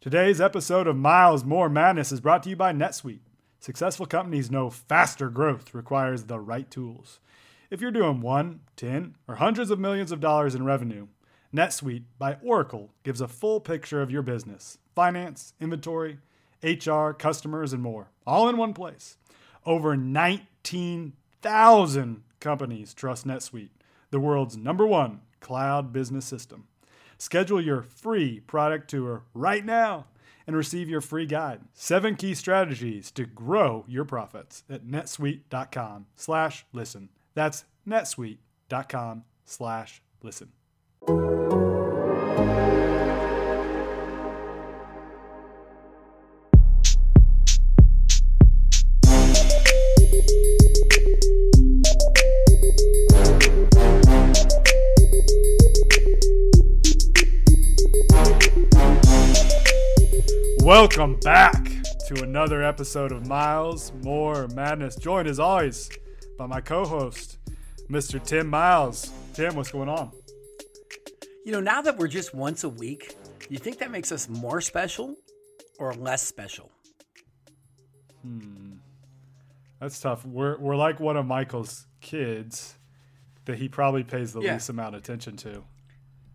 Today's episode of Miles More Madness is brought to you by NetSuite. Successful companies know faster growth requires the right tools. If you're doing one, ten, or hundreds of millions of dollars in revenue, NetSuite by Oracle gives a full picture of your business finance, inventory, HR, customers, and more, all in one place. Over 19,000 companies trust NetSuite, the world's number one cloud business system. Schedule your free product tour right now and receive your free guide. Seven key strategies to grow your profits at netsuite.com slash listen. That's netsuite.com slash listen. Welcome back to another episode of Miles More Madness. Joined as always by my co host, Mr. Tim Miles. Tim, what's going on? You know, now that we're just once a week, you think that makes us more special or less special? Hmm. That's tough. We're, we're like one of Michael's kids that he probably pays the Yeah. least amount of attention to.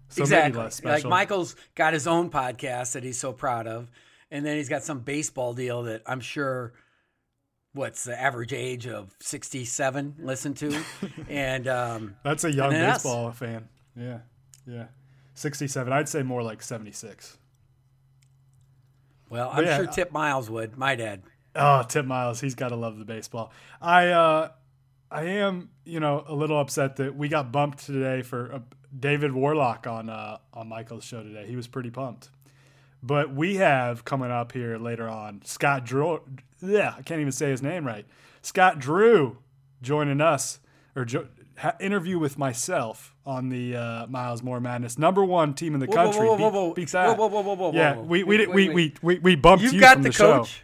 So exactly. maybe less Like. Michael's got his own podcast that he's so proud of, and then he's got some baseball deal that I'm sure. What's the average age of 67 listen to? and um, That's a young And then us. baseball fan. Yeah. Yeah. 67. I'd say more like 76. well, I'm yeah, sure Tip Miles would. My dad. Oh, Tip Miles, he's got to love the baseball. I uh I am, you know, a little upset that we got bumped today for uh, David Warlock on uh on Michael's show today. He was pretty pumped. But we have coming up here later on Scott Drew. Yeah, I can't even say his name right. Scott Drew joining us or jo- ha- interview with myself on the uh, Miles Moore Madness number one team in the Whoa, country. whoa, whoa, whoa. Whoa, whoa, whoa, whoa, whoa, Yeah, we we Wait, we, wait, we we we bumped You've you got from the, the, show. coach.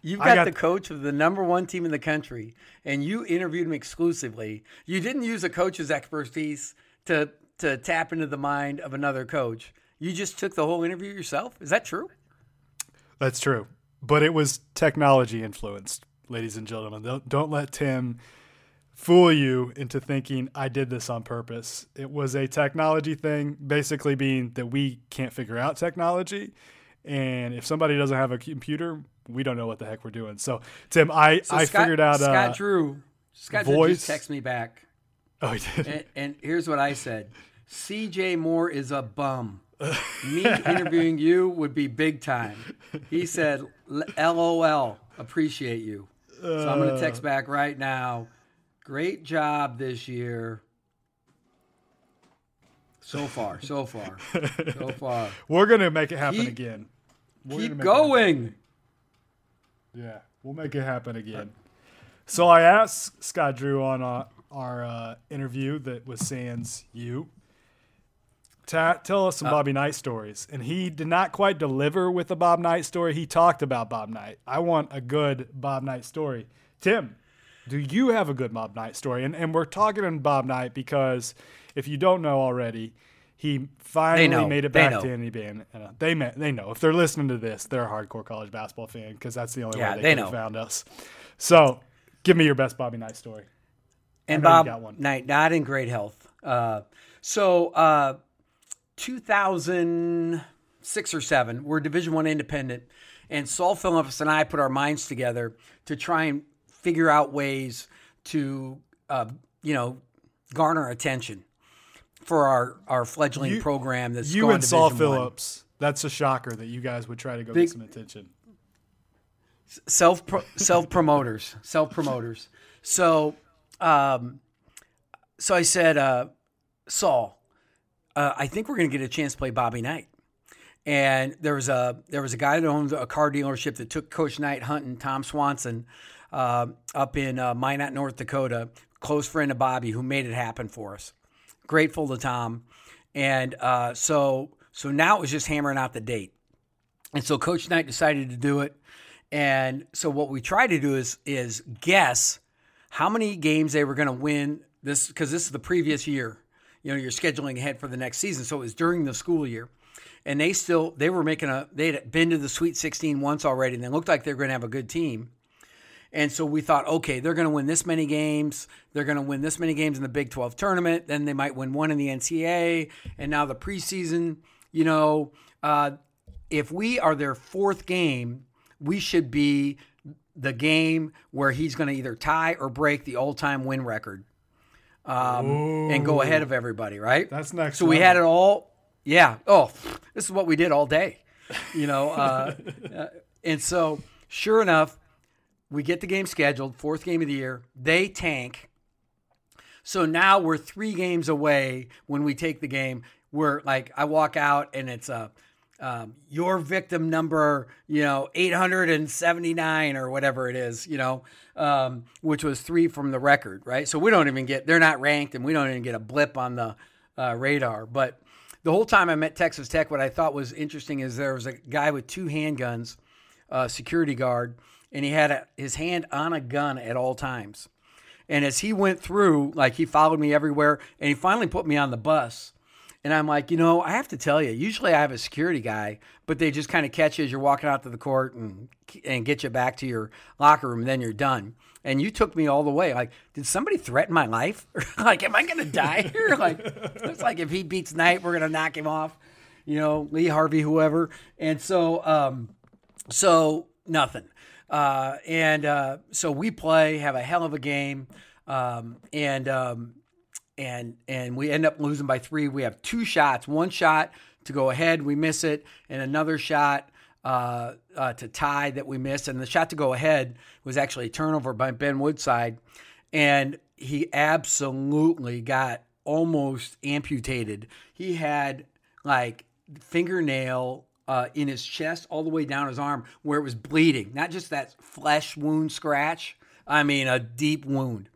You've I got, got- the coach of the number one team in the country, and you interviewed him exclusively. You didn't use a coach's expertise to to tap into the mind of another coach. You just took the whole interview yourself. Is that true? That's true. But it was technology influenced, ladies and gentlemen. Don't, don't let Tim fool you into thinking I did this on purpose. It was a technology thing, basically being that we can't figure out technology. And if somebody doesn't have a computer, we don't know what the heck we're doing. So, Tim, I, So I Scott, figured out. Scott uh, Drew. Scott Drew voice. just texted me back, oh, he did. and, and here's what I said: C.J. Moore is a bum. Me interviewing you would be big time. He said, "LOL, appreciate you." So I'm going to text back right now. Great job this year. So far, so far, so far. We're going to make it happen Keep- again. We're Keep gonna make it happen. Yeah, we'll make it happen again. So I asked Scott Drew on uh, our uh, interview that was Sans you. Ta- tell us some Bobby Knight stories, and he did not quite deliver with the Bob Knight story. He talked about Bob Knight. I want a good Bob Knight story. Tim, do you have a good Bob Knight story? And and we're talking on Bob Knight because if you don't know already, he finally made it back to Indiana. Uh, they may, they know if they're listening to this, they're a hardcore college basketball fan because that's the only Yeah, way they, they have know. found us. So, give me your best Bobby Knight story. and Bob. Knight not in great health. Uh, so uh, 2006 or seven, we're Division One independent, and Saul Phillips and I put our minds together to try and figure out ways to, uh, you know, garner attention for our our fledgling You- program. That's You going and Saul Division One. Phillips. That's a shocker that you guys would try to go Big- get some attention. self self promoters, self promoters. So, um, so I said, uh, Saul, uh, I think we're going to get a chance to play Bobby Knight. And there was a there was a guy that owned a car dealership that took Coach Knight hunting, Tom Swanson, uh, up in uh, Minot, North Dakota. Close friend of Bobby, who made it happen for us. Grateful to Tom, and uh, so so now it was just hammering out the date. And so Coach Knight decided to do it. And so what we try to do is is guess how many games they were going to win this because this is the previous year. You know, you're scheduling ahead for the next season, so it was during the school year. and they still they were making a they'd been to the Sweet 16 once already, and they looked like they were going to have a good team. And so we thought, okay, they're going to win this many games. They're going to win this many games in the Big 12 tournament. Then they might win one in the NCAA. And now the preseason, you know, uh, if we are their fourth game, we should be the game where he's going to either tie or break the all-time win record, um, and go ahead of everybody. Right? That's next. So we had it all. Yeah. Oh, this is what we did all day. You know, uh, uh, and so sure enough, we get the game scheduled, fourth game of the year. They tank. So now we're three games away when we take the game. We're like, I walk out and it's a um, your victim number, you know, 879 or whatever it is, you know, um, which was three from the record, right? So we don't even get, they're not ranked and we don't even get a blip on the uh, radar. But the whole time I'm at Texas Tech, what I thought was interesting is there was a guy with two handguns, uh, security guard, and he had a, his hand on a gun at all times. And as he went through, like he followed me everywhere, and he finally put me on the bus. And I'm like, you know, I have to tell you, usually I have a security guy, but they just kind of catch you as you're walking out to the court and and get you back to your locker room, and then you're done. And you took me all the way. Like, did somebody threaten my life? like, am I going to die here? like, it's like if he beats Knight, we're going to knock him off. You know, Lee Harvey, whoever. And so, um, so nothing. Uh, and uh, so we play, have a hell of a game, um, and um, and and we end up losing by three. We have two shots, one shot to go ahead, we miss it, and another shot uh, uh, to tie that we missed. And the shot to go ahead was actually a turnover by Ben Woodside, and he absolutely got almost amputated. He had like fingernail uh, in his chest all the way down his arm where it was bleeding, not just that flesh wound scratch. I mean, a deep wound.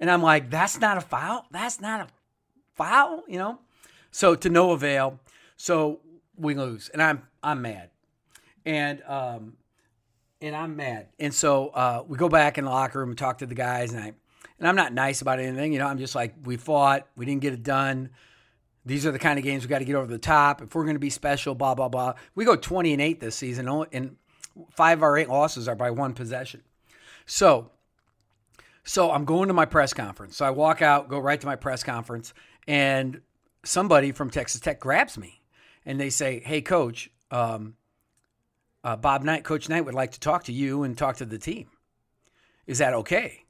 And I'm like, that's not a foul. That's not a foul, you know? So to no avail. So we lose. And I'm I'm mad. And um and I'm mad. And so uh, we go back in the locker room and talk to the guys and I and I'm not nice about anything, you know, I'm just like, we fought, we didn't get it done. These are the kind of games we got to get over the top. If we're going to be special, blah blah blah. We go 20 and 8 this season and five of our eight losses are by one possession. So so I'm going to my press conference. So I walk out, go right to my press conference, and somebody from Texas Tech grabs me, and they say, "Hey, coach, um, uh, Bob Knight, Coach Knight would like to talk to you and talk to the team. Is that okay?"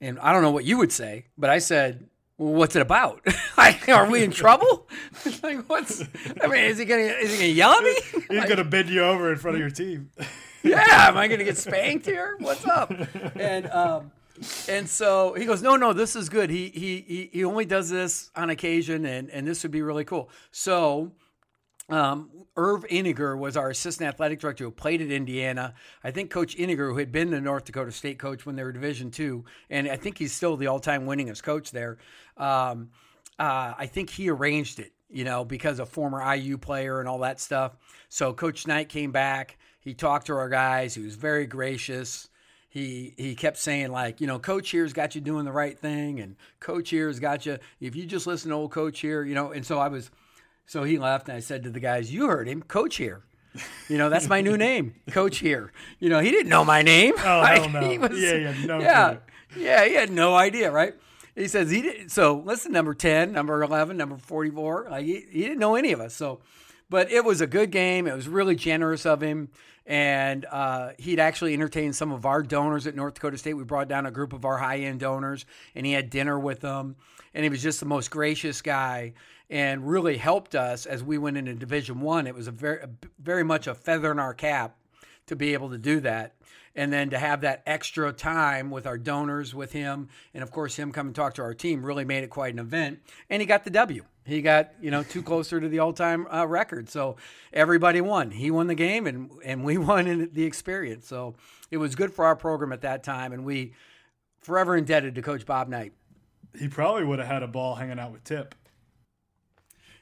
And I don't know what you would say, but I said, well, "What's it about? like, are we in trouble? like, what's? I mean, is he gonna is he gonna yell at me? He's Like- gonna bend you over in front of your team. yeah, am I going to get spanked here? What's up? And um, and so he goes, no, no, this is good. He he he, only does this on occasion, and and this would be really cool. So. Um, Erv Inniger was our assistant athletic director who played at Indiana. I think Coach Inniger, who had been the North Dakota State coach when they were Division two, and I think he's still the all-time winningest coach there. Um, uh, I think he arranged it, you know, because a former IU player and all that stuff. So Coach Knight came back. He talked to our guys. He was very gracious. He he kept saying like, you know, Coach here's got you doing the right thing, and Coach here's got you. If you just listen to old Coach here, you know. And so I was, so he left, and I said to the guys, "You heard him, Coach here." You know, that's my new name, Coach here. You know, he didn't know my name. Oh, Like, hell no. was- Yeah, he had no yeah, clue. yeah, he had no idea, right? He says he did. So listen, number ten, number eleven, number forty-four. Like he, he didn't know any of us. So, but it was a good game. It was really generous of him, and uh, he'd actually entertained some of our donors at North Dakota State. We brought down a group of our high-end donors, and he had dinner with them, and he was just the most gracious guy, and really helped us as we went into Division One. It was a very, very much a feather in our cap to be able to do that and then to have that extra time with our donors with him and of course him come and talk to our team really made it quite an event and he got the w he got you know two closer to the all-time uh, record so everybody won he won the game and and we won in the experience so it was good for our program at that time and we forever indebted to coach bob knight He probably would have had a ball hanging out with Tip.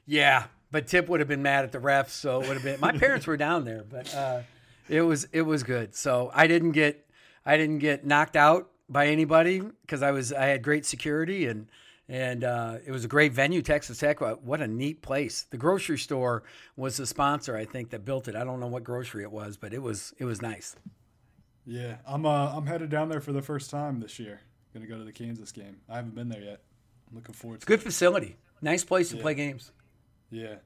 Yeah, but Tip would have been mad at the refs, so it would have been. My parents were down there, but uh, it was it was good. So I didn't get I didn't get knocked out by anybody because I was I had great security and and uh, it was a great venue, Texas Tech. What a neat place! The grocery store was the sponsor, I think, that built it. I don't know what grocery it was, but it was it was nice. Yeah, I'm uh, I'm headed down there for the first time this year. Gonna go to the Kansas game. I haven't been there yet. I'm looking forward. It's to good it. facility. Nice place to yeah. play games. Yeah,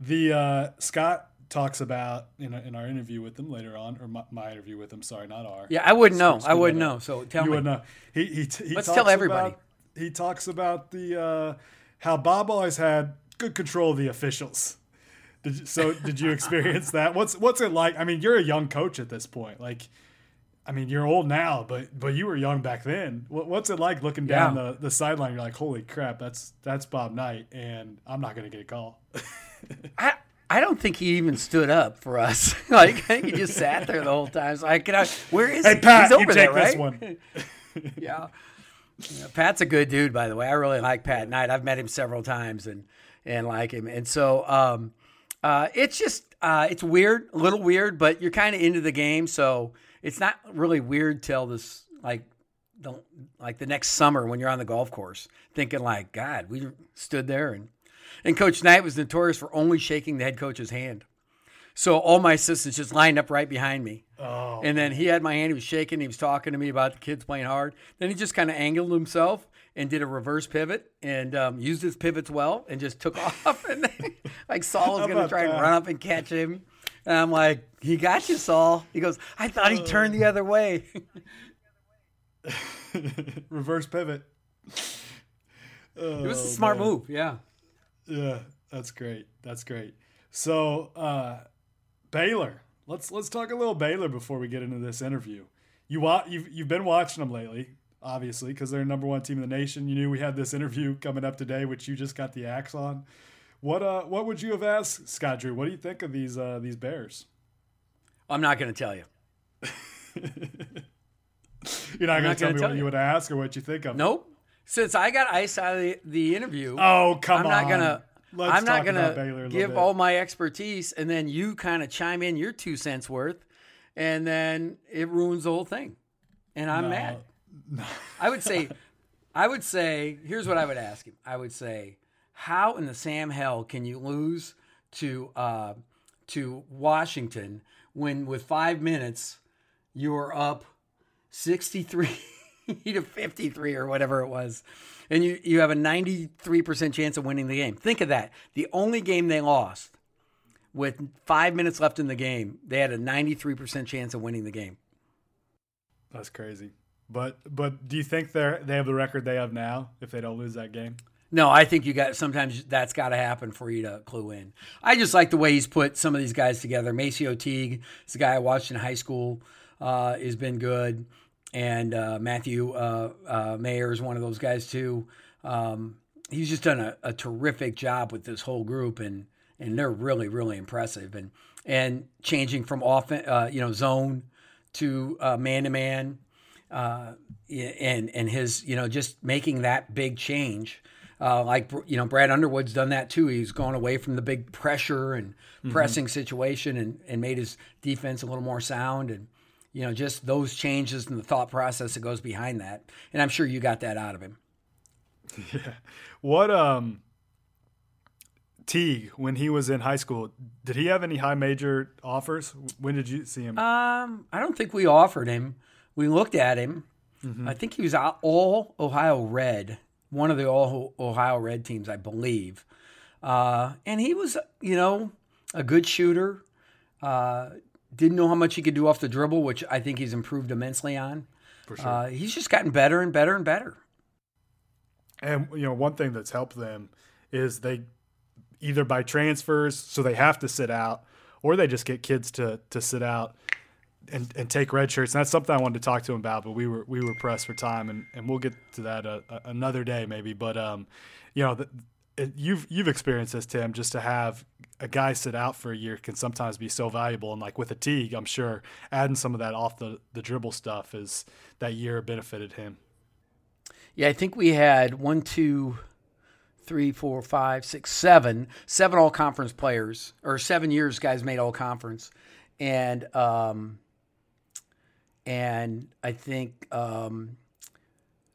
the uh, Scott talks about in, in our interview with him later on, or my, my, interview with him. Sorry, not our. Yeah, I wouldn't know. I wouldn't know. So tell you me. Wouldn't know. He he, he let's tell everybody. About, he talks about the uh, how Bob always had good control of the officials. Did you, so did you experience that? What's what's it like? I mean, you're a young coach at this point. Like, I mean, you're old now, but but you were young back then. What, what's it like looking down yeah. the, the sideline? You're like, holy crap, that's that's Bob Knight, and I'm not gonna get a call. I I don't think he even stood up for us. like I think he just sat there the whole time. So I can I, where is hey, he? Pat, He's over you take there, right? this one. yeah. Yeah, Pat's a good dude, by the way. I really like Pat Knight. I've met him several times and and like him. And so um, uh, it's just uh, it's weird, a little weird, but you're kind of into the game, so it's not really weird till this like the like the next summer when you're on the golf course, thinking like, God, we stood there and and Coach Knight was notorious for only shaking the head coach's hand. So all my assistants just lined up right behind me. Oh. And then he had my hand, he was shaking, he was talking to me about the kids playing hard. Then he just kind of angled himself and did a reverse pivot and um, used his pivots well and just took off. And then, like Saul was going to try that? and run up and catch him. And I'm like, he got you, Saul. He goes, I thought he turned the other way. reverse pivot. Oh, it was a oh, smart man. move, yeah. Yeah, that's great. That's great. So, uh, Baylor. Let's let's talk a little Baylor before we get into this interview. You wa- you've you've been watching them lately, obviously, because they're number one team in the nation. You knew we had this interview coming up today, which you just got the axe on. What uh what would you have asked Scott Drew? What do you think of these uh these Bears? I'm not going to tell you. You're not going to tell me what you. you would ask or what you think of. Nope. Since I got ice out of the, the interview, oh come I'm on, I'm not gonna Let's I'm not gonna give all my expertise, and then you kind of chime in your two cents worth, and then it ruins the whole thing, and I'm no, mad. No. I would say, I would say, here's what I would ask him. I would say, how in the Sam hell can you lose to uh, to Washington when with five minutes you're up sixty three to fifty three or whatever it was? and you, you have a 93% chance of winning the game. Think of that. The only game they lost with five minutes left in the game, they had a 93% chance of winning the game. That's crazy. But but do you think they they have the record they have now if they don't lose that game? No, I think you got sometimes that's got to happen for you to clue in. I just like the way he's put some of these guys together. MaCio Teague is a guy I watched in high school. Uh, has been good and uh, Matthew uh, uh, Mayer is one of those guys too. Um, he's just done a, a, terrific job with this whole group, and and they're really really impressive. And and changing from off uh, you know zone to man to man, and and his you know just making that big change. Uh, like you know, Brad Underwood's done that too. He's gone away from the big pressure and mm-hmm. pressing situation, and, and made his defense a little more sound. And you know, just those changes and the thought process that goes behind that. And I'm sure you got that out of him. Yeah. What um Teague when he was in high school, did he have any high major offers? When did you see him? Um, I don't think we offered him. We looked at him. Mm-hmm. I think he was all Ohio Red, one of the all Ohio Red teams, I believe. Uh, and he was, you know, a good shooter. Uh, didn't know how much he could do off the dribble, which I think he's improved immensely on. For sure. Uh, he's just gotten better and better and better. And you know, one thing that's helped them is they either by transfers, so they have to sit out, or they just get kids to to sit out and, and take red shirts. And that's something I wanted to talk to him about, but we were we were pressed for time, and, and we'll get to that uh, another day maybe. But um, you know, the, it, you've you've experienced this, Tim, just to have a guy sit out for a year can sometimes be so valuable. And like with a Teague, I'm sure adding some of that off the, the dribble stuff is that year benefited him. Yeah, I think we had one, two, three, four, five, six, seven, seven all conference players, or seven years guys made all conference. And um and I think um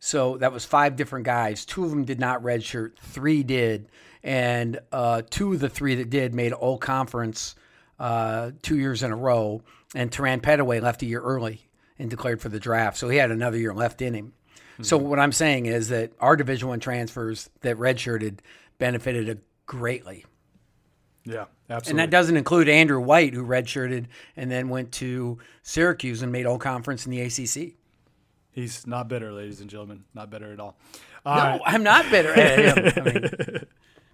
So that was five different guys. Two of them did not redshirt, three did. And uh, two of the three that did made all conference uh, two years in a row. And Terran Petteway left a year early and declared for the draft. So he had another year left in him. Mm-hmm. So what I'm saying is that our Division One transfers that redshirted benefited greatly. Yeah, absolutely. And that doesn't include Andrew White, who redshirted and then went to Syracuse and made all conference in the ACC. He's not bitter, ladies and gentlemen. Not bitter at all. all no, right. I'm not bitter at him. I mean,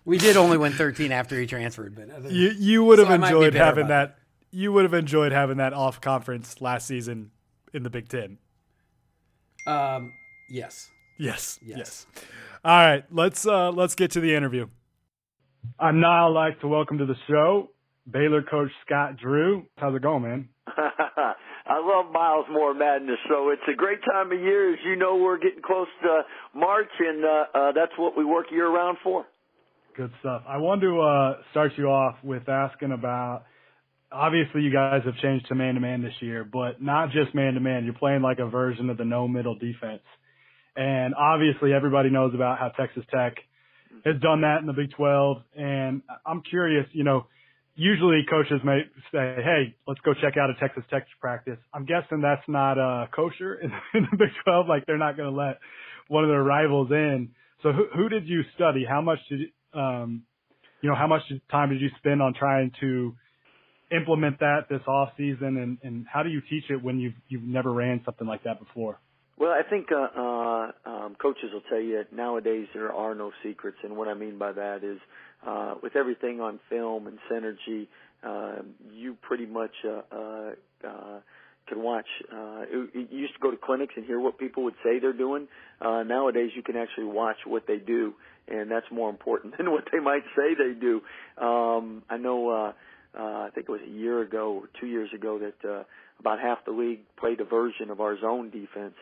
we did only win 13 after he transferred, but you you would have so enjoyed having that. You would have enjoyed having that off conference last season in the Big Ten. Um. Yes. Yes. Yes. yes. All right. Let's uh let's get to the interview. I'd now like to welcome to the show Baylor coach Scott Drew. How's it going, man? I love Miles More Madness. So it's a great time of year. As you know, we're getting close to March, and uh, uh, that's what we work year round for. Good stuff. I wanted to uh, start you off with asking about. Obviously, you guys have changed to man to man this year, but not just man to man. You're playing like a version of the no middle defense. And obviously, everybody knows about how Texas Tech has done that in the Big 12. And I'm curious, you know, usually coaches may say, "Hey, let's go check out a Texas Tech practice." I'm guessing that's not uh, kosher in, in the Big 12. Like they're not going to let one of their rivals in. So who, who did you study? How much did um, you know? How much time did you spend on trying to implement that this off season? And, and how do you teach it when you've you've never ran something like that before? Well, I think uh, uh, um, coaches will tell you nowadays there are no secrets, and what I mean by that is uh, with everything on film and synergy, uh, you pretty much uh, uh, uh, can watch. Uh, you used to go to clinics and hear what people would say they're doing. Uh, nowadays, you can actually watch what they do, and that's more important than what they might say they do. Um, I know. Uh, uh, I think it was a year ago or two years ago that uh, about half the league played a version of our zone defense,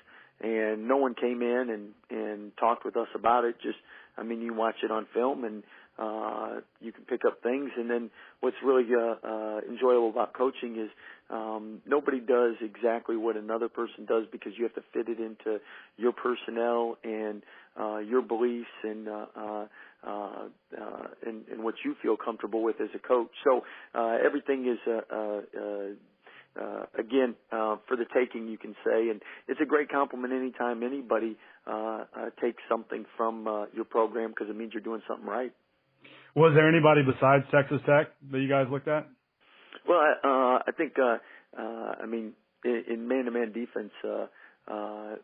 and no one came in and and talked with us about it. Just, I mean, you watch it on film and uh, you can pick up things. And then what's really uh, uh, enjoyable about coaching is um, nobody does exactly what another person does because you have to fit it into your personnel and uh, your beliefs and uh, uh, uh, and, and what you feel comfortable with as a coach. So uh, everything is uh, uh, uh, uh, again, uh, for the taking, you can say, and it's a great compliment anytime anybody uh, uh, takes something from uh, your program because it means you're doing something right. Was there anybody besides Texas Tech that you guys looked at? Well, uh, I think, uh, uh, I mean, in man-to-man defense, uh, uh,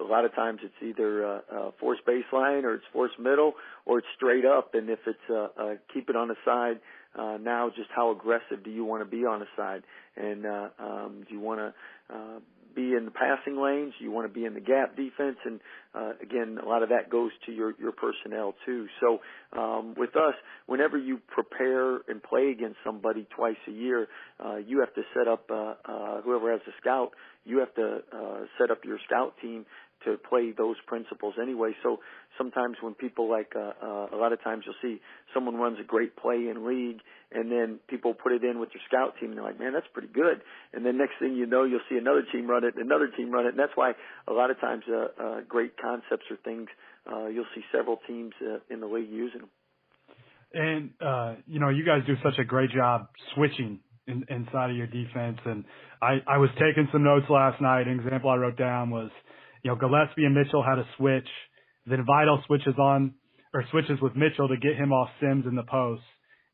a lot of times it's either uh, uh, force baseline or it's force middle or it's straight up. And if it's uh, uh, keep it on the side, uh, now just how aggressive do you want to be on the side? And uh, um, do you want to uh, be in the passing lanes? You want to be in the gap defense, and uh, again, a lot of that goes to your your personnel too. So um, with us, whenever you prepare and play against somebody twice a year, uh, you have to set up uh, uh, whoever has a scout. You have to uh, set up your scout team to play those principles anyway. So sometimes when people like uh, uh, a lot of times you'll see someone runs a great play in league and then people put it in with their scout team and they're like, man, that's pretty good. And then next thing you know, you'll see another team run it, another team run it, and that's why a lot of times uh, uh, great concepts or things uh, you'll see several teams uh, in the league using them. And uh, you know, you guys do such a great job switching in, inside of your defense. And I, I was taking some notes last night. An example I wrote down was, you know, Gillespie and Mitchell had a switch. Then Vital switches on or switches with Mitchell to get him off Sims in the post.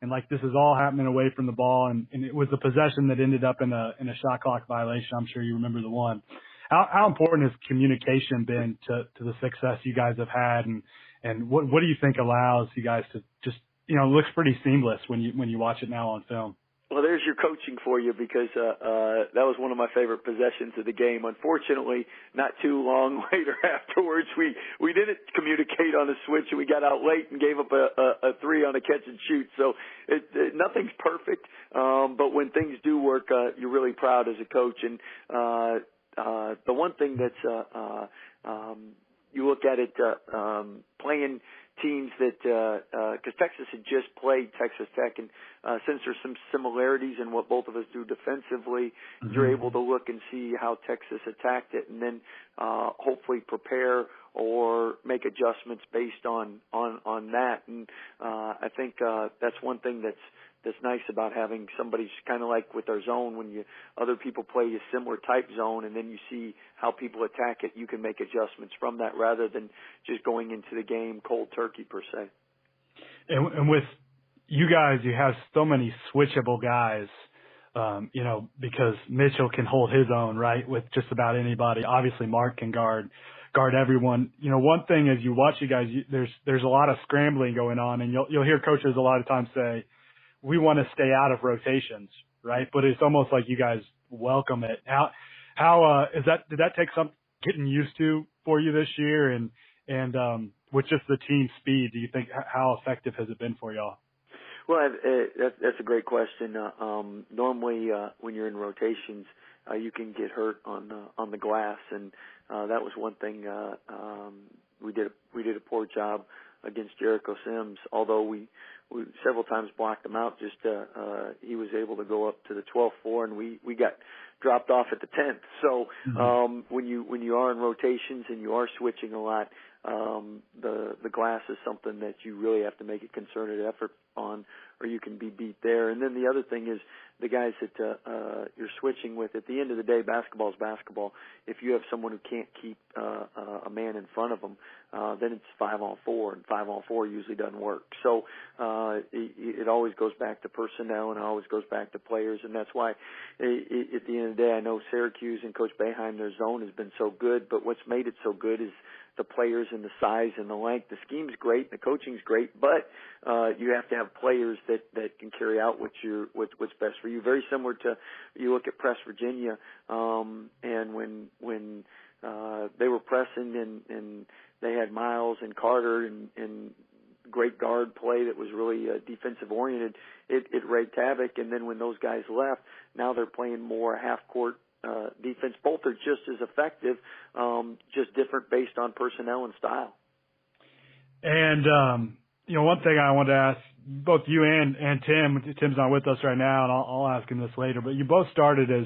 And like this is all happening away from the ball, and, and it was a possession that ended up in a in a shot clock violation. I'm sure you remember the one. How, how important has communication been to, to the success you guys have had, and and what what do you think allows you guys to just you know looks pretty seamless when you when you watch it now on film? Well, there's your coaching for you because uh, uh, that was one of my favorite possessions of the game. Unfortunately, not too long later afterwards, we we didn't communicate on the switch and we got out late and gave up a, a, a three on a catch and shoot. So it, it, nothing's perfect, um, but when things do work, uh, you're really proud as a coach. And uh, uh, the one thing that's uh, uh, um, you look at it uh, um, playing teams that because uh, uh, Texas had just played Texas Tech, and uh, since there's some similarities in what both of us do defensively, mm-hmm. you're able to look and see how Texas attacked it, and then uh, hopefully prepare or make adjustments based on on on that. And uh, I think uh, that's one thing that's that's nice about having somebody kind of like with our zone when you other people play a similar type zone and then you see how people attack it you can make adjustments from that rather than just going into the game cold turkey per se and, and with you guys you have so many switchable guys um, you know, because Mitchell can hold his own, right, with just about anybody. Obviously, Mark can guard guard everyone. You know, one thing as you watch you guys, you, there's there's a lot of scrambling going on, and you'll you'll hear coaches a lot of times say, "We want to stay out of rotations," right? But it's almost like you guys welcome it. How how uh, is that? Did that take some getting used to for you this year? And and um, with just the team speed, do you think how effective has it been for y'all? Well, uh, that, that's a great question. Uh, um, normally, uh, when you're in rotations, uh, you can get hurt on uh, on the glass, and uh, that was one thing uh, um, we did. We did a poor job against Jericho Sims. Although we we several times blocked him out, just uh, uh, he was able to go up to the 12th floor, and we we got dropped off at the 10th. So mm-hmm. um, when you when you are in rotations and you are switching a lot, um, the the glass is something that you really have to make a concerted effort on, or you can be beat there. And then the other thing is the guys that uh, uh, you're switching with. At the end of the day, basketball is basketball. If you have someone who can't keep uh, uh, a man in front of them, uh, then it's five on four, and five on four usually doesn't work. So uh, it, it always goes back to personnel, and it always goes back to players, and that's why it, it, at the end of the day, I know Syracuse and Coach Boeheim, their zone has been so good, but what's made it so good is the players and the size and the length. The scheme's great, the coaching's great, but uh, you have to have players that that can carry out what you what, what's best for you. Very similar to you look at Press Virginia, um, and when when uh, they were pressing and and they had Miles and Carter and and great guard play that was really uh, defensive oriented. It, it wreaked havoc, and then when those guys left, now they're playing more half court uh, defense. Both are just as effective, um, just different based on personnel and style. And um, you know, one thing I wanted to ask both you and and Tim. Tim's not with us right now, and I'll, I'll ask him this later. But you both started as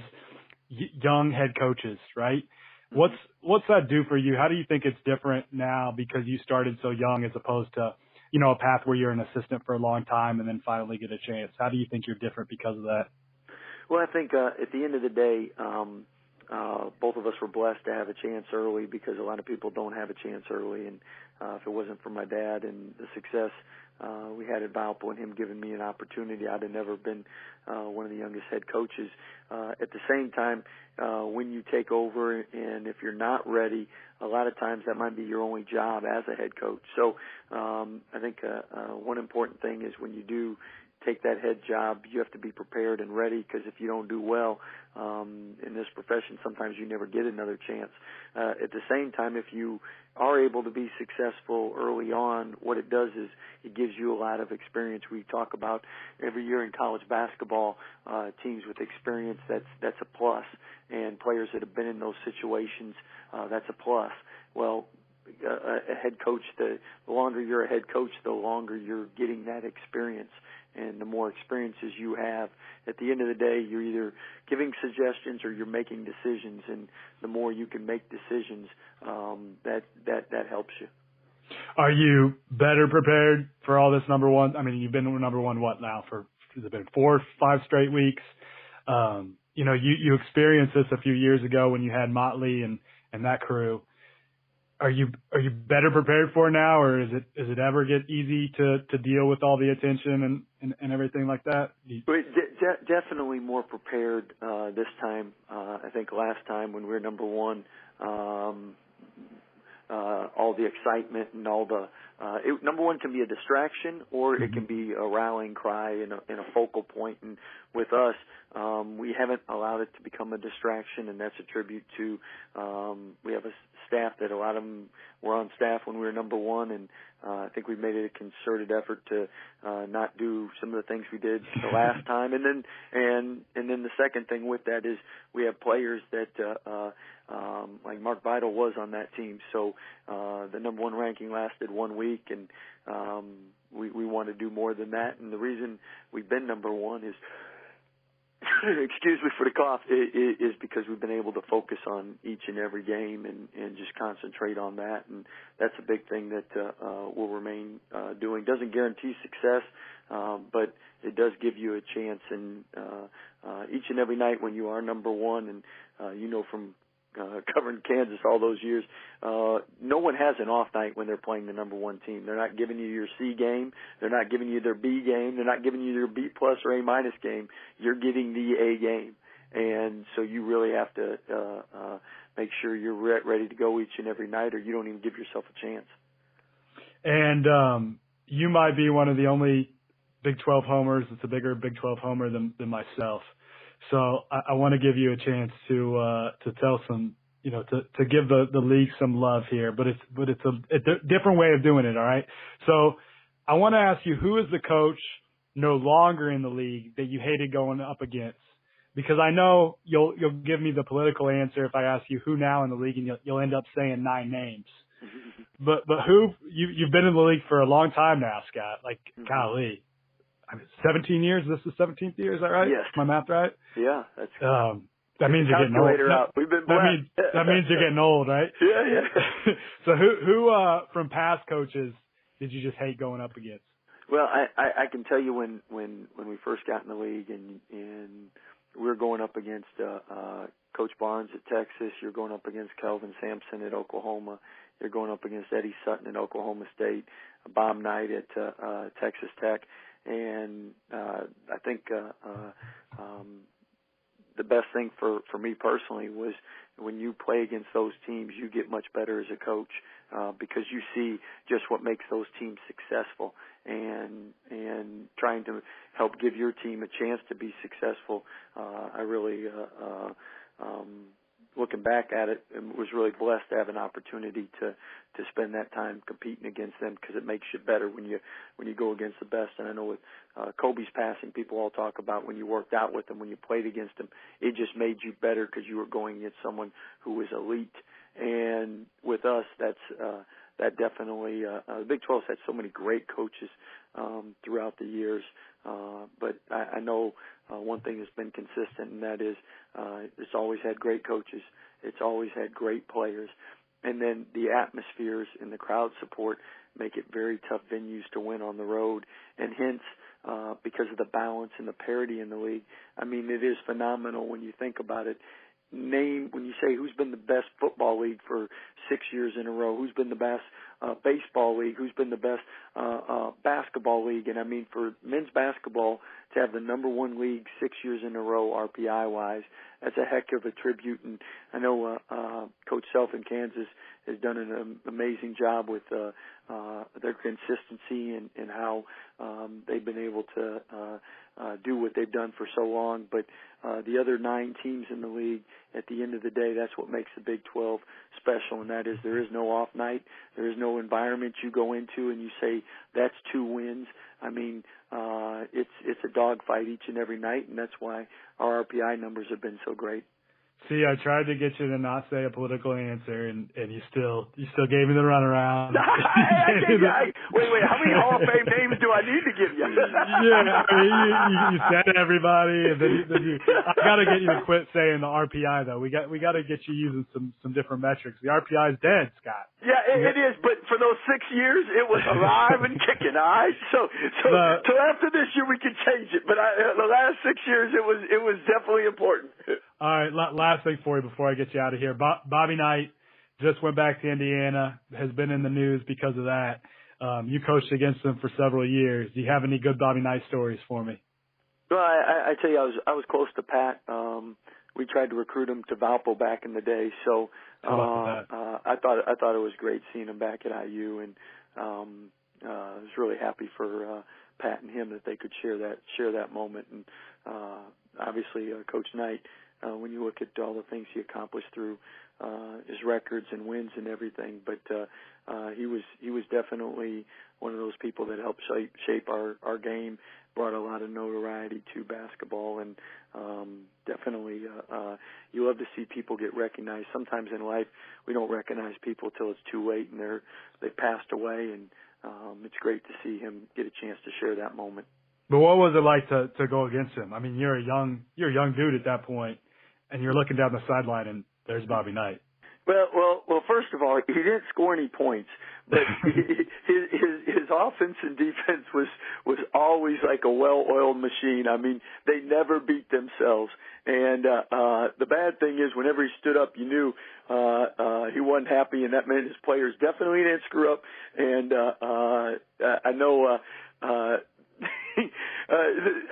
young head coaches, right? Mm-hmm. What's what's that do for you? How do you think it's different now because you started so young as opposed to you know a path where you're an assistant for a long time and then finally get a chance? How do you think you're different because of that? Well, I think uh, at the end of the day, um, uh, both of us were blessed to have a chance early because a lot of people don't have a chance early. And uh, if it wasn't for my dad and the success uh, we had at Valpo and him giving me an opportunity, I'd have never been uh, one of the youngest head coaches. Uh, at the same time, uh, when you take over and if you're not ready, a lot of times that might be your only job as a head coach. So um, I think uh, uh, one important thing is when you do take that head job, you have to be prepared and ready because if you don't do well um, in this profession, sometimes you never get another chance. Uh, at the same time, if you are able to be successful early on, what it does is it gives you a lot of experience. We talk about every year in college basketball, uh, teams with experience. That's that's a plus, and players that have been in those situations, uh, that's a plus. Well, a head coach, the, the longer you're a head coach, the longer you're getting that experience and the more experiences you have, at the end of the day, you're either giving suggestions or you're making decisions, and the more you can make decisions, um, that that that helps you. Are you better prepared for all this number one? I mean, you've been number one what now for has it been four, five straight weeks? Um, you know, you you experienced this a few years ago when you had Motley and and that crew are you are you better prepared for now, or is it is it ever get easy to to deal with all the attention and and, and everything like that? You... De- definitely more prepared uh, this time. Uh, I think last time when we were number one, um, uh, all the excitement and all the uh, it, number one can be a distraction or it can mm-hmm. be a rallying cry and a, and a focal point. And with us, um, we haven't allowed it to become a distraction, and that's a tribute to um, we have a staff that a lot of them were on staff when we were number one, and uh, I think we made it a concerted effort to uh, not do some of the things we did the last time. And then and and then the second thing with that is we have players that uh, uh, um, like Mark Vital was on that team. So uh, the number one ranking lasted one week, and um, we we want to do more than that. And the reason we've been number one is excuse me for the cough, is because we've been able to focus on each and every game and, and just concentrate on that. And that's a big thing that uh, uh, we'll remain uh, doing. Doesn't guarantee success, um, but it does give you a chance. And uh, uh, each and every night when you are number one, and uh, you know from uh, covering Kansas all those years. Uh, no one has an off night when they're playing the number one team. They're not giving you your C game. They're not giving you their B game. They're not giving you their B plus or A minus game. You're getting the A game, and so you really have to uh, uh, make sure you're re- ready to go each and every night, or you don't even give yourself a chance. And um, you might be one of the only Big 12 homers. It's a bigger Big 12 homer than than myself. So I, I want to give you a chance to uh, to tell some, you know, to to give the the league some love here, but it's but it's a, different way of doing it. All right. So I want to ask you, who is the coach no longer in the league that you hated going up against? Because I know you'll you'll give me the political answer if I ask you who now in the league, and you'll, you'll end up saying nine names. but but who you you've been in the league for a long time now, Scott? Like mm-hmm. golly, I mean, 17 years. This is 17th year. Is that right? Yes. my math right? Yeah, that's. Um, that means you're getting old. Out. We've been that means that means you're getting old, right? Yeah, yeah. so who who uh from past coaches did you just hate going up against? Well, I, I I can tell you when when when we first got in the league and and we were going up against uh, uh Coach Barnes at Texas. You're going up against Kelvin Sampson at Oklahoma. You're going up against Eddie Sutton at Oklahoma State. Bob Knight at uh, uh, Texas Tech and uh, I think uh, uh, um, the best thing for for me personally was when you play against those teams, you get much better as a coach uh, because you see just what makes those teams successful, and and trying to help give your team a chance to be successful. Uh, I really uh, uh, um, looking back at it, was really blessed to have an opportunity to to spend that time competing against them because it makes you better when you when you go against the best. And I know with uh, Kobe's passing, people all talk about when you worked out with them, when you played against them, it just made you better because you were going against someone who was elite. And with us, that's uh, that definitely uh, uh, the Big 12's had so many great coaches um, throughout the years, uh, but I, I know uh, one thing that's been consistent, and that is uh, it's always had great coaches. It's always had great players, and then the atmospheres and the crowd support make it very tough venues to win on the road, and hence. Uh, because of the balance and the parity in the league. I mean, it is phenomenal when you think about it name when you say who's been the best football league for six years in a row, who's been the best uh, baseball league, who's been the best uh, uh, basketball league, and I mean for men's basketball to have the number one league six years in a row RPI wise, that's a heck of a tribute. And I know uh, uh, Coach Self in Kansas has done an amazing job with uh, uh, their consistency and, and how um, they've been able to uh, uh, do what they've done for so long. But uh, the other nine teams in the league, at the end of the day, that's what makes the Big 12 special, and that is there is no off night. There is no environment you go into and you say that's two wins. I mean, uh, it's it's a dogfight each and every night, and that's why our RPI numbers have been so great. See, I tried to get you to not say a political answer, and and you still you still gave me the runaround. I, I, I, wait, wait, how many Hall of Fame names do I need to give you? yeah, I mean, you, you, said everybody, and then, you, then you, I got to get you to quit saying the RPI though. We got we got to get you using some some different metrics. The RPI is dead, Scott. Yeah, it, it is, but for those six years, it was alive and kicking. All right, so so the, so after this year we can change it, but I, the last six years it was it was definitely important. All right, last thing for you before I get you out of here. Bobby Knight just went back to Indiana, has been in the news because of that. Um, you coached against him for several years. Do you have any good Bobby Knight stories for me? Well, I, I tell you, I was I was close to Pat. Um, we tried to recruit him to Valpo back in the day, so uh, uh, I thought I thought it was great seeing him back at IU, and um, uh, I was really happy for uh, Pat and him that they could share that share that moment. And uh, obviously, uh, Coach Knight uh, when you look at all the things he accomplished through uh, his records and wins and everything. But uh, uh, he was he was definitely one of those people that helped shape shape our our game, brought a lot of notoriety to basketball, and um, definitely uh, uh, you love to see people get recognized. Sometimes in life we don't recognize people till it's too late and they're they passed away, and um, it's great to see him get a chance to share that moment. But what was it like to to go against him? I mean, you're a young you're a young dude at that point, and you're looking down the sideline, and there's Bobby Knight. Well, well, well. First of all, he didn't score any points, but his his his offense and defense was was always like a well-oiled machine. I mean, they never beat themselves. And uh, uh, the bad thing is, whenever he stood up, you knew uh, uh, he wasn't happy, and that meant his players definitely didn't screw up. And uh, uh, I know. Uh, uh, uh,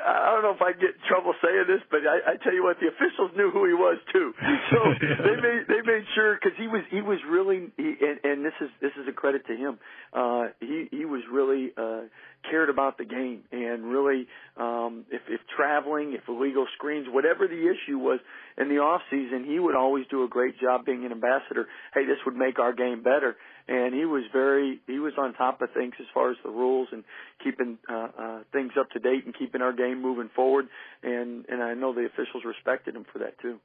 I don't know if I get in trouble saying this, but I, I tell you what, the officials knew who he was too. So they made they made sure because he was he was really he, and, and this is this is a credit to him. Uh, he he was really uh, cared about the game and really um, if if traveling, if illegal screens, whatever the issue was in the off season, he would always do a great job being an ambassador. Hey, this would make our game better and he was very he was on top of things as far as the rules and keeping uh, uh, things up to date and keeping our game moving forward. And and I know the officials respected him for that too.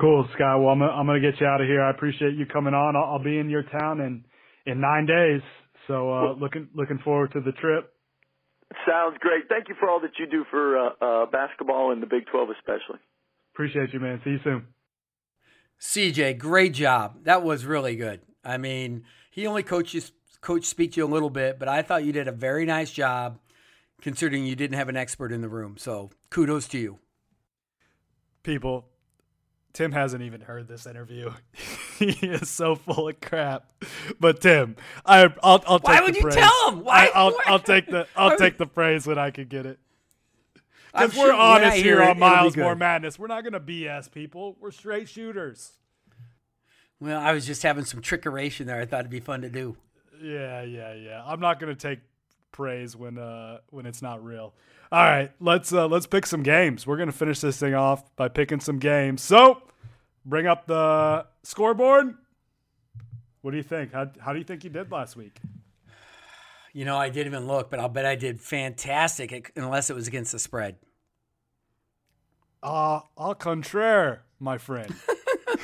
Cool, Sky. Well, I'm gonna, I'm gonna get you out of here. I appreciate you coming on. I'll, I'll be in your town in in nine days, so uh, cool. looking looking forward to the trip. Sounds great. Thank you for all that you do for uh, uh, basketball and the Big 12 especially. Appreciate you, man. See you soon. CJ, great job. That was really good. I mean, he only coaches coach speak to you a little bit, but I thought you did a very nice job considering you didn't have an expert in the room. So kudos to you. People, Tim hasn't even heard this interview. he is so full of crap. But Tim, I, I'll, I'll take Why would the you praise. tell him? Why? I, will? I'll take the I'll take the praise when I can get it. Because we're sure honest here it, on Miles. More Madness. We're not going to BS people. We're straight shooters. Well, I was just having some trickeration there. I thought it'd be fun to do. Yeah, yeah, yeah. I'm not gonna take praise when uh when it's not real. All right, let's uh let's pick some games. We're gonna finish this thing off by picking some games. So bring up the scoreboard. What do you think? How how do you think you did last week? You know, I didn't even look, but I'll bet I did fantastic, unless it was against the spread. Uh au contraire, my friend.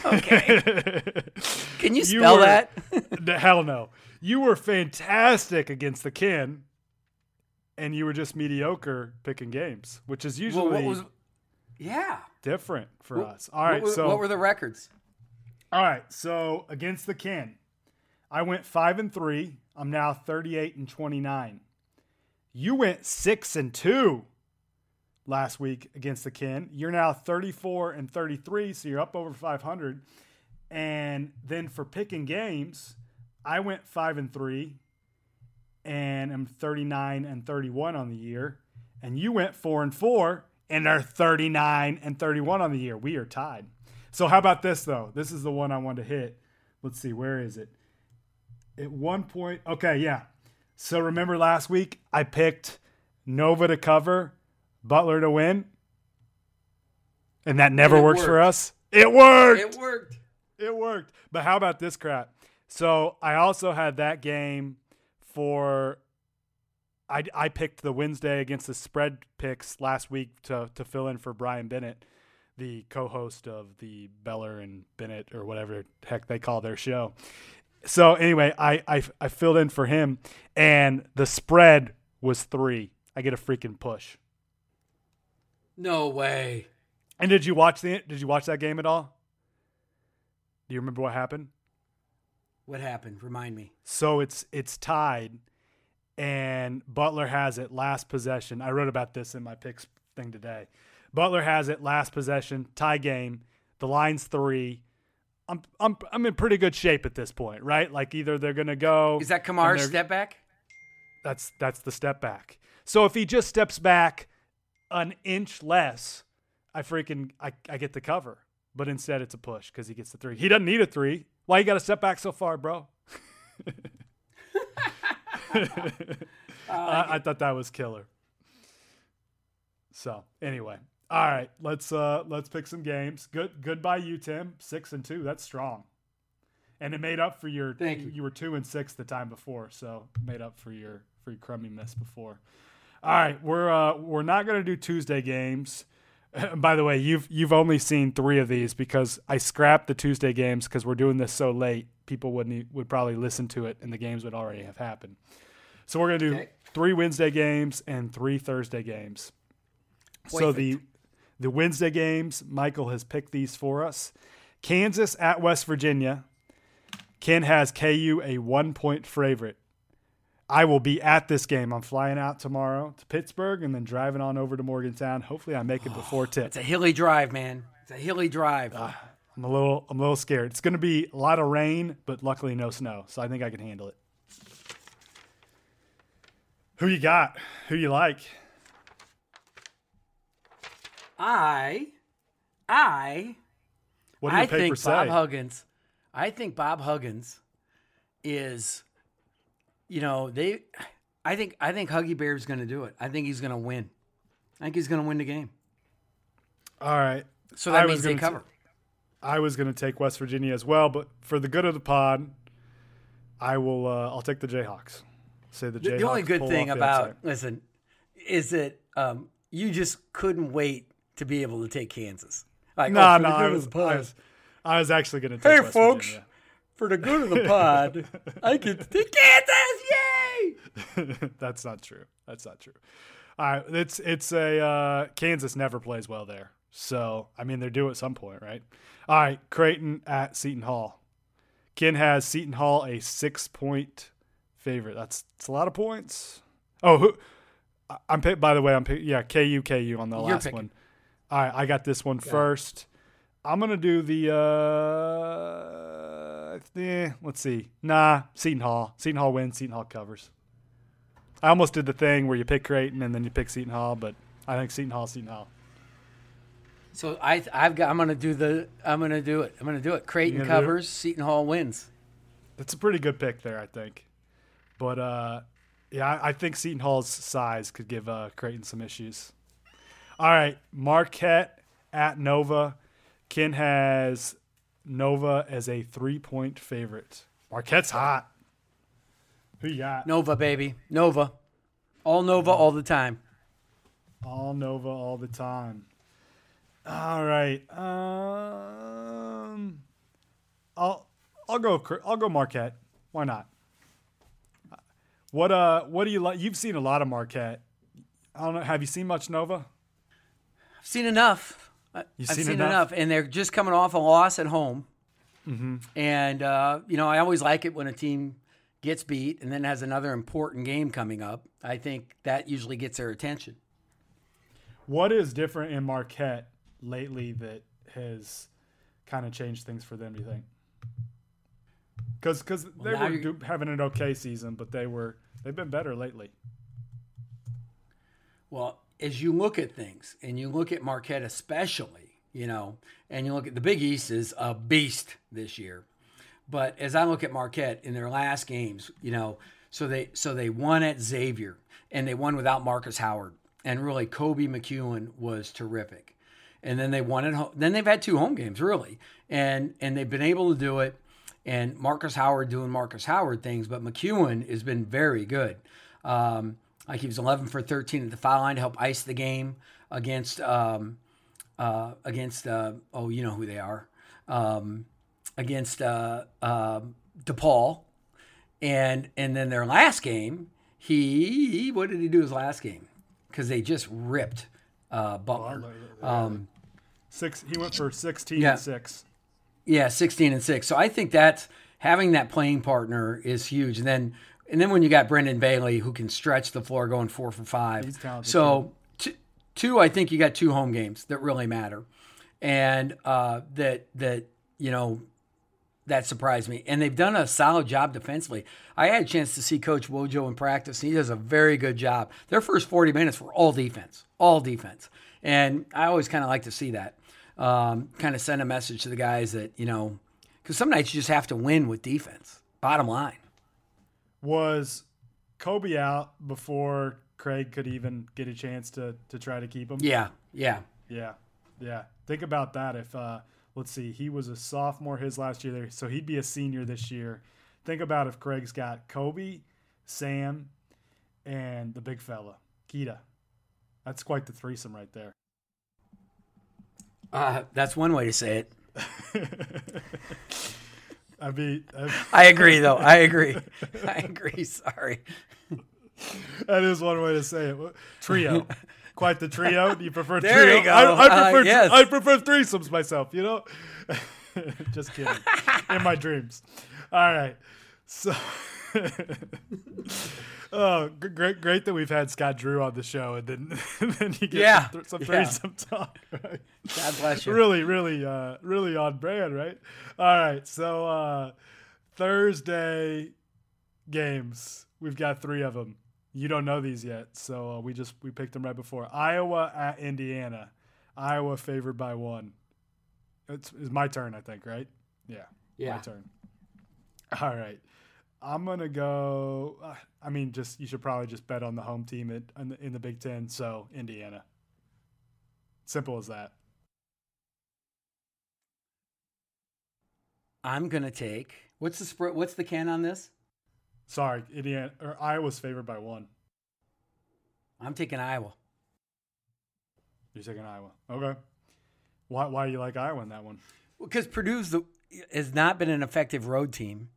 Okay. Can you You spell were- that? The hell no. You were fantastic against the Ken, and you were just mediocre picking games, which is usually well, what was? Yeah. different for What- us. All right, what, so what were the records? All right, so against the Ken, I went five and three. I'm now 38 and 29. You went six and two last week against the Ken. You're now 34 and 33, so you're up over 500. And then for picking games, I went five and three, and I'm 39 and 31 on the year. And you went four and four, and are 39 and 31 on the year. We are tied. So how about this though? This is the one I want to hit. Let's see, where is it? At one point, okay, yeah. So remember last week I picked Nova to cover, Butler to win, and that never And works for us. It worked. It worked. It worked. But how about this crap? So I also had that game for. I, I picked the Wednesday against the spread picks last week to, to fill in for Brian Bennett, the co host of the Beller and Bennett or whatever heck they call their show. So anyway, I, I, I filled in for him, and the spread was three. I get a freaking push. No way. And did you watch the did you watch that game at all? Do you remember what happened? What happened? Remind me. So it's it's tied, and Butler has it last possession. I wrote about this in my picks thing today. Butler has it last possession, tie game. The line's three. I'm I'm I'm in pretty good shape at this point, right? Like either they're gonna go. Is that Kamar's step back? That's that's the step back. So if he just steps back an inch less, I freaking I, I get the cover. But instead it's a push because he gets the three. He doesn't need a three. Why you got to step back so far, bro? I, I thought that was killer. So anyway, all right, let's uh let's pick some games. Good goodbye you, Tim. Six and two. That's strong. And it made up for your Thank you. you were two and six the time before, so made up for your for your crummy miss before. All right, we're uh we're not gonna do Tuesday games. By the way, you've you've only seen three of these because I scrapped the Tuesday games because we're doing this so late. People wouldn't would probably listen to it, and the games would already have happened. So we're gonna do Okay. three Wednesday games and three Thursday games. So the the Wednesday games, Michael has picked these for us. Kansas at West Virginia. Ken has KU a one point favorite. I will be at this game. I'm flying out tomorrow to Pittsburgh and then driving on over to Morgantown. Hopefully, I make it before tip. It's a hilly drive, man. It's a hilly drive. Ah, I'm a little, I'm a little scared. It's going to be a lot of rain, but luckily no snow, so I think I can handle it. Who you got? Who you like? I, I, What do I think say? Bob Huggins. I think Bob Huggins is, you know, they. I think I think Huggy Bear's going to do it. I think he's going to win. I think he's going to win the game. All right. So that I was means they cover. t- I was going to take West Virginia as well, but for the good of the pod, I will. Uh, I'll take the Jayhawks. Say the Jayhawks. the only good thing about listen is that um, you just couldn't wait to be able to take Kansas. Like, no, oh, no, I was. I was, I was actually going to take Hey, West folks. Virginia. For the good of the pod, I get to take Kansas. Yay! That's not true. That's not true. All right, it's it's a uh, Kansas never plays well there, so I mean they're due at some point, right? All right, Creighton at Seton Hall. Ken has Seton Hall a six point favorite. That's it's a lot of points. Oh, who? I- I'm pick, by the way. I'm pick, yeah KU KU on the You're last picking. one. All right, I got this one first. I'm gonna do the. uh eh, Let's see. Nah, Seton Hall. Seton Hall wins. Seton Hall covers. I almost did the thing where you pick Creighton and then you pick Seton Hall, but I think Seton Hall, Seton Hall. So I, I've got. I'm gonna do the. I'm gonna do it. I'm gonna do it. Creighton You it? covers. Seton Hall wins. That's a pretty good pick there, I think. But uh, yeah, I, I think Seton Hall's size could give uh, Creighton some issues. All right, Marquette at Nova. Ken has Nova as a three-point favorite. Marquette's hot. Who you got? Nova, baby. Nova. All Nova all the time. All Nova all the time. All right. Um, I'll I'll go I'll go Marquette. Why not? What uh what do you like? You've seen a lot of Marquette. I don't know. Have you seen much Nova? I've seen enough. You've I've seen seen, enough? enough? and they're just coming off a loss at home. Mm-hmm. And uh, you know, I always like it when a team gets beat and then has another important game coming up. I think that usually gets their attention. What is different in Marquette lately that has kind of changed things for them? Do you think? Because because they were having an okay season, but they were they've been better lately. Well, as you look at things, and you look at Marquette especially, you know, and you look at the Big East is a beast this year. But as I look at Marquette in their last games, you know, so they so they won at Xavier and they won without Marcus Howard, and really Koby McEwen was terrific. And then they won at home. Then they've had two home games really, and and they've been able to do it. And Marcus Howard doing Marcus Howard things, but McEwen has been very good. Um, like he was 11 for 13 at the foul line to help ice the game against um, uh, against uh, oh you know who they are um, against uh, uh, DePaul, and and then their last game he what did he do his last game because they just ripped uh, Butler. Um, Six. He went for sixteen Yeah. and six. yeah, 16 and 6. So I think that having that playing partner is huge. And then and then when you got Brendan Bailey who can stretch the floor going 4 for 5. He's talented, So t- two I think you got two home games that really matter. And uh, that that you know that surprised me. And they've done a solid job defensively. I had a chance to see Coach Wojo in practice, and he does a very good job. Their first 40 minutes were all defense, all defense. And I always kind of like to see that. Um, kind of send a message to the guys that, you know, because some nights you just have to win with defense, bottom line. Was Koby out before Craig could even get a chance to to try to keep him? Yeah, yeah. Yeah. Yeah. Think about that. If uh let's see, he was a sophomore his last year there, so he'd be a senior this year. Think about if Craig's got Koby, Sam, and the big fella, Queta. That's quite the threesome right there. Uh, that's one way to say it. I mean, uh, I agree, though. I agree. I agree. Sorry. that is one way to say it. Trio. Quite the trio. You prefer There trio? you go. I, I Uh, prefer yes. I prefer threesomes myself, you know? Just kidding. In my dreams. All right. So Oh, great great that we've had Scott Drew on the show and then and then you get Yeah. some, th- some Yeah. threesome talk, right? God bless you. really, really, uh, really on brand, right? All right, so uh, Thursday games, we've got three of them. You don't know these yet, so uh, we just we picked them right before Iowa at Indiana. Iowa favored by one. It's, it's my turn, I think, right? Yeah, Yeah. my turn. All right, I'm gonna go. Uh, I mean, just you should probably just bet on the home team at, in, the, in the Big Ten. So Indiana. Simple as that. I'm gonna take. What's the spread? What's the can on this? Sorry, Indiana or Iowa's favored by one. I'm taking Iowa. You're taking Iowa. Okay. Why why do you like Iowa in that one? Because Purdue's the, has not been an effective road team,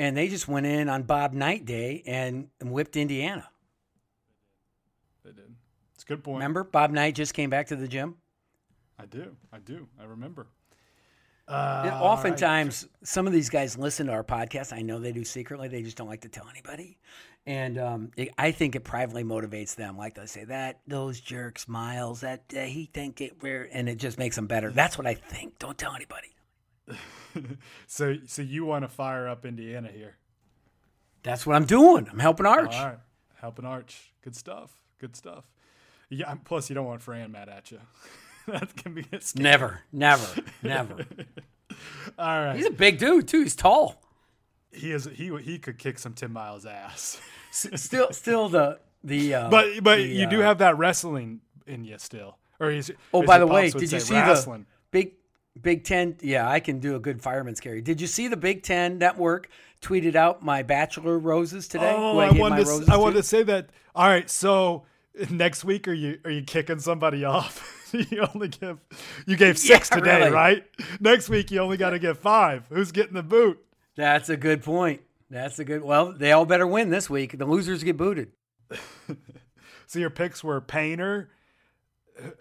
and they just went in on Bob Knight Day and, and whipped Indiana. They did. It's a good point. Remember, Bob Knight just came back to the gym. I do. I do. I remember. And Uh, oftentimes, some of these guys listen to our podcast. I know they do secretly; they just don't like to tell anybody. And um, it, I think it privately motivates them. Like they say that those jerks, Miles, that uh, he think it where, and it just makes them better. That's what I think. Don't tell anybody. so so you want to fire up Indiana here? That's what I'm doing. I'm helping Arch. All right. Helping Arch. Good stuff. Good stuff. Yeah. Plus, you don't want Fran mad at you. that can be a scary. Never, never, never. All right. He's a big dude too. He's tall. he is. He he could kick some Tim Miles' ass. Still, still the the. Uh, But but the, you do uh, have that wrestling in you still. Or he's, Oh, by the way, did you see wrestling. the Big Big Ten? Yeah, I can do a good fireman's carry. Did you see the Big Ten Network tweeted out my bachelor roses today? Oh, I, my wanted to, I wanted to? say that. All right, so next week are you are you kicking somebody off? you only give you gave six Yeah, today, really. right? Next week you only got to get five. Who's getting the boot? That's a good point. That's a good. Well, they all better win this week. The losers get booted. So your picks were Painter.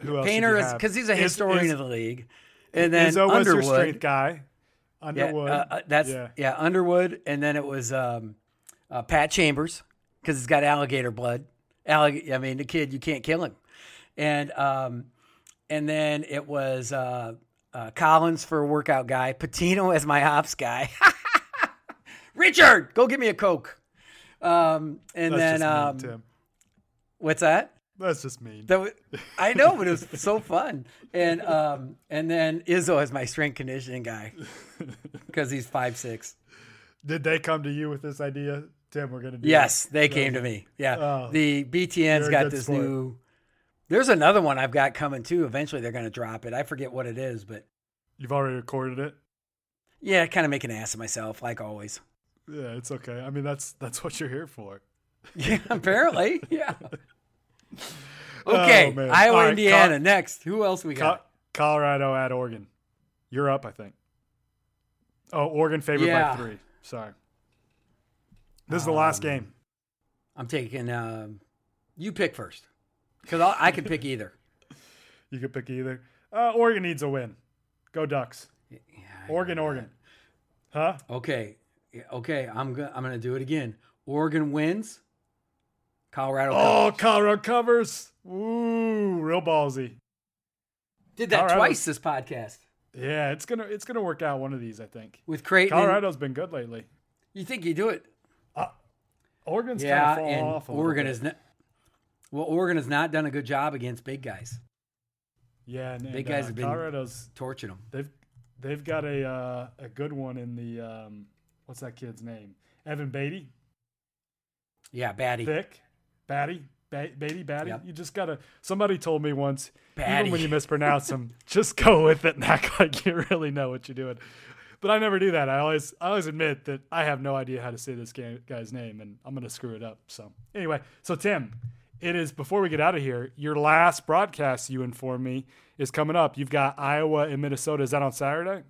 Who else? Painter is because he's a Is- historian is- of the league, and then Izzo was your Underwood. strength guy. Underwood. uh, uh, that's yeah. yeah. Underwood, and then it was um, uh, Pat Chambers because he's got alligator blood. Allig- I mean, the kid you can't kill him, and um, and then it was uh, uh, Collins for a workout guy, Pitino as my ops guy. Richard, go get me a coke. Um, and That's then um, what's that? That's just mean. That was, I know, but it was so fun. And um, and then Izzo is my strength conditioning guy because he's five six. Did they come to you with this idea, Tim? We're gonna do. Yes, this? they came to me. Yeah, Oh, the BTN's got this sport. new. There's another one I've got coming too. Eventually, they're going to drop it. I forget what it is, but You've already recorded it. yeah, kind of make an ass of myself, like always. Yeah, it's okay. I mean, that's that's what you're here for. Yeah, apparently, yeah. Okay, Oh. Iowa, right, Indiana. Col- next, who else we Co- got? Colorado at Oregon. You're up, I think. Oh, Oregon favored Yeah. by three. Sorry. This is the last Um, game. I'm taking. Um, you pick first, because I can pick either. You could pick either. Uh, Oregon needs a win. Go Ducks. Yeah, Oregon, Oregon. Huh? Okay, okay. I'm gonna I'm gonna do it again. Oregon wins. Colorado. Oh, covers. Colorado covers. Ooh, real ballsy. did that Colorado- twice this podcast Yeah, it's gonna it's gonna work out one of these, I think. with Creighton. Colorado's been good lately. You think you do it? Oregon's yeah, kind of and off. Oregon has not. Well, Oregon has not done a good job against big guys, Yeah, and, big and, guys uh, have been- Colorado's torching them. they've they've got a uh, a good one in the um, what's that kid's name? Evan Beatty. Yeah, Batty. Thick, Batty, ba- Beatty, Batty. Yep. You just gotta. Somebody told me once, Batty. even when you mispronounce them, just go with it and act like you really know what you're doing. But I never do that. I always, I always admit that I have no idea how to say this guy's name, and I'm gonna screw it up. So anyway, so Tim, it is before we get out of here. Your last broadcast, you informed me, is coming up. You've got Iowa and Minnesota. Is that on Saturday?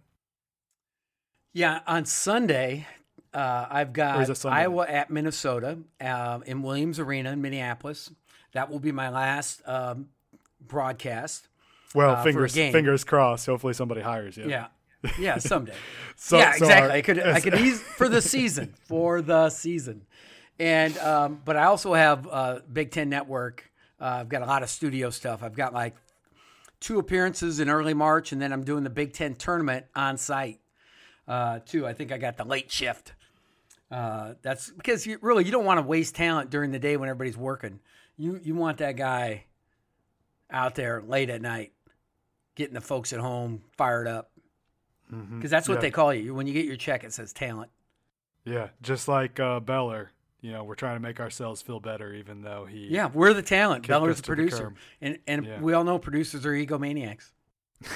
Yeah, on Sunday, Uh, I've got is it Sunday? Iowa at Minnesota uh, in Williams Arena in Minneapolis. That will be my last um, broadcast. Well, uh, fingers fingers crossed. Hopefully somebody hires you. Yeah, yeah, someday. So- yeah, so exactly. our- I could, I could ease for the season, for the season, and um, but I also have uh, Big Ten Network. Uh, I've got a lot of studio stuff. I've got like two appearances in early March, and then I'm doing the Big Ten tournament on site uh, too. I think I got the late shift. Uh, that's because you really you don't want to waste talent during the day when everybody's working. You you want that guy out there late at night, getting the folks at home fired up. Because that's what Yeah. they call you. When you get your check, it says talent. Yeah, just like uh, Beller. You know, we're trying to make ourselves feel better, even though he. Yeah, we're the talent. Beller's the to the producer, and and Yeah. we all know producers are egomaniacs.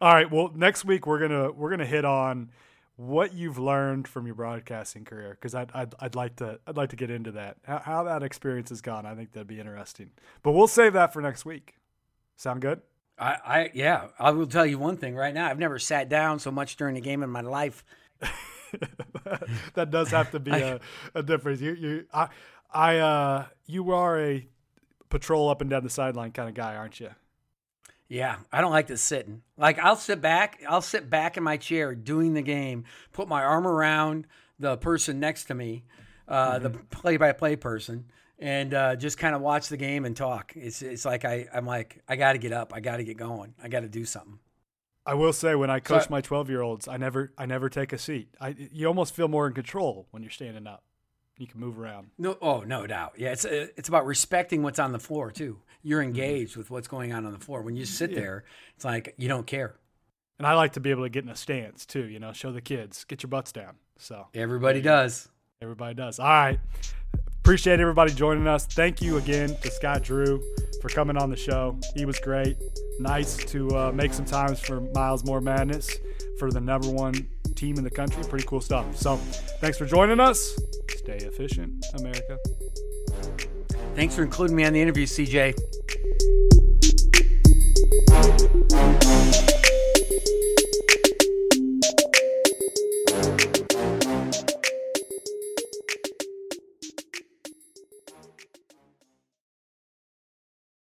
All right. Well, next week we're gonna we're gonna hit on what you've learned from your broadcasting career because I'd, I'd I'd like to I'd like to get into that how, how that experience has gone. I think that'd be interesting. But we'll save that for next week. Sound good? I, I yeah, I will tell you one thing right now. I've never sat down so much during a game in my life. that does have to be a, a difference. You you I I uh you are a patrol up and down the sideline kind of guy, aren't you? Yeah, I don't like this sitting. Like I'll sit back, I'll sit back in my chair doing the game, put my arm around the person next to me, uh, the play-by-play person, and uh, just kind of watch the game and talk. It's it's like I I'm like I got to get up, I got to get going, I got to do something. I will say when I So- coach my 12 year olds, I never I never take a seat. I you almost feel more in control when you're standing up. You can move around. No, oh no doubt. Yeah, it's uh, it's about respecting what's on the floor too. You're engaged with what's going on on the floor. When you sit there, it's like you don't care. And I like to be able to get in a stance too, you know, show the kids, get your butts down. So Everybody does. everybody does. All right. Appreciate everybody joining us. Thank you again to Scott Drew for coming on the show. He was great. Nice to uh, make some times for Miles More Madness for the number one team in the country. Pretty cool stuff. So thanks for joining us. Stay efficient, America. Thanks for including me on the interview, CJ.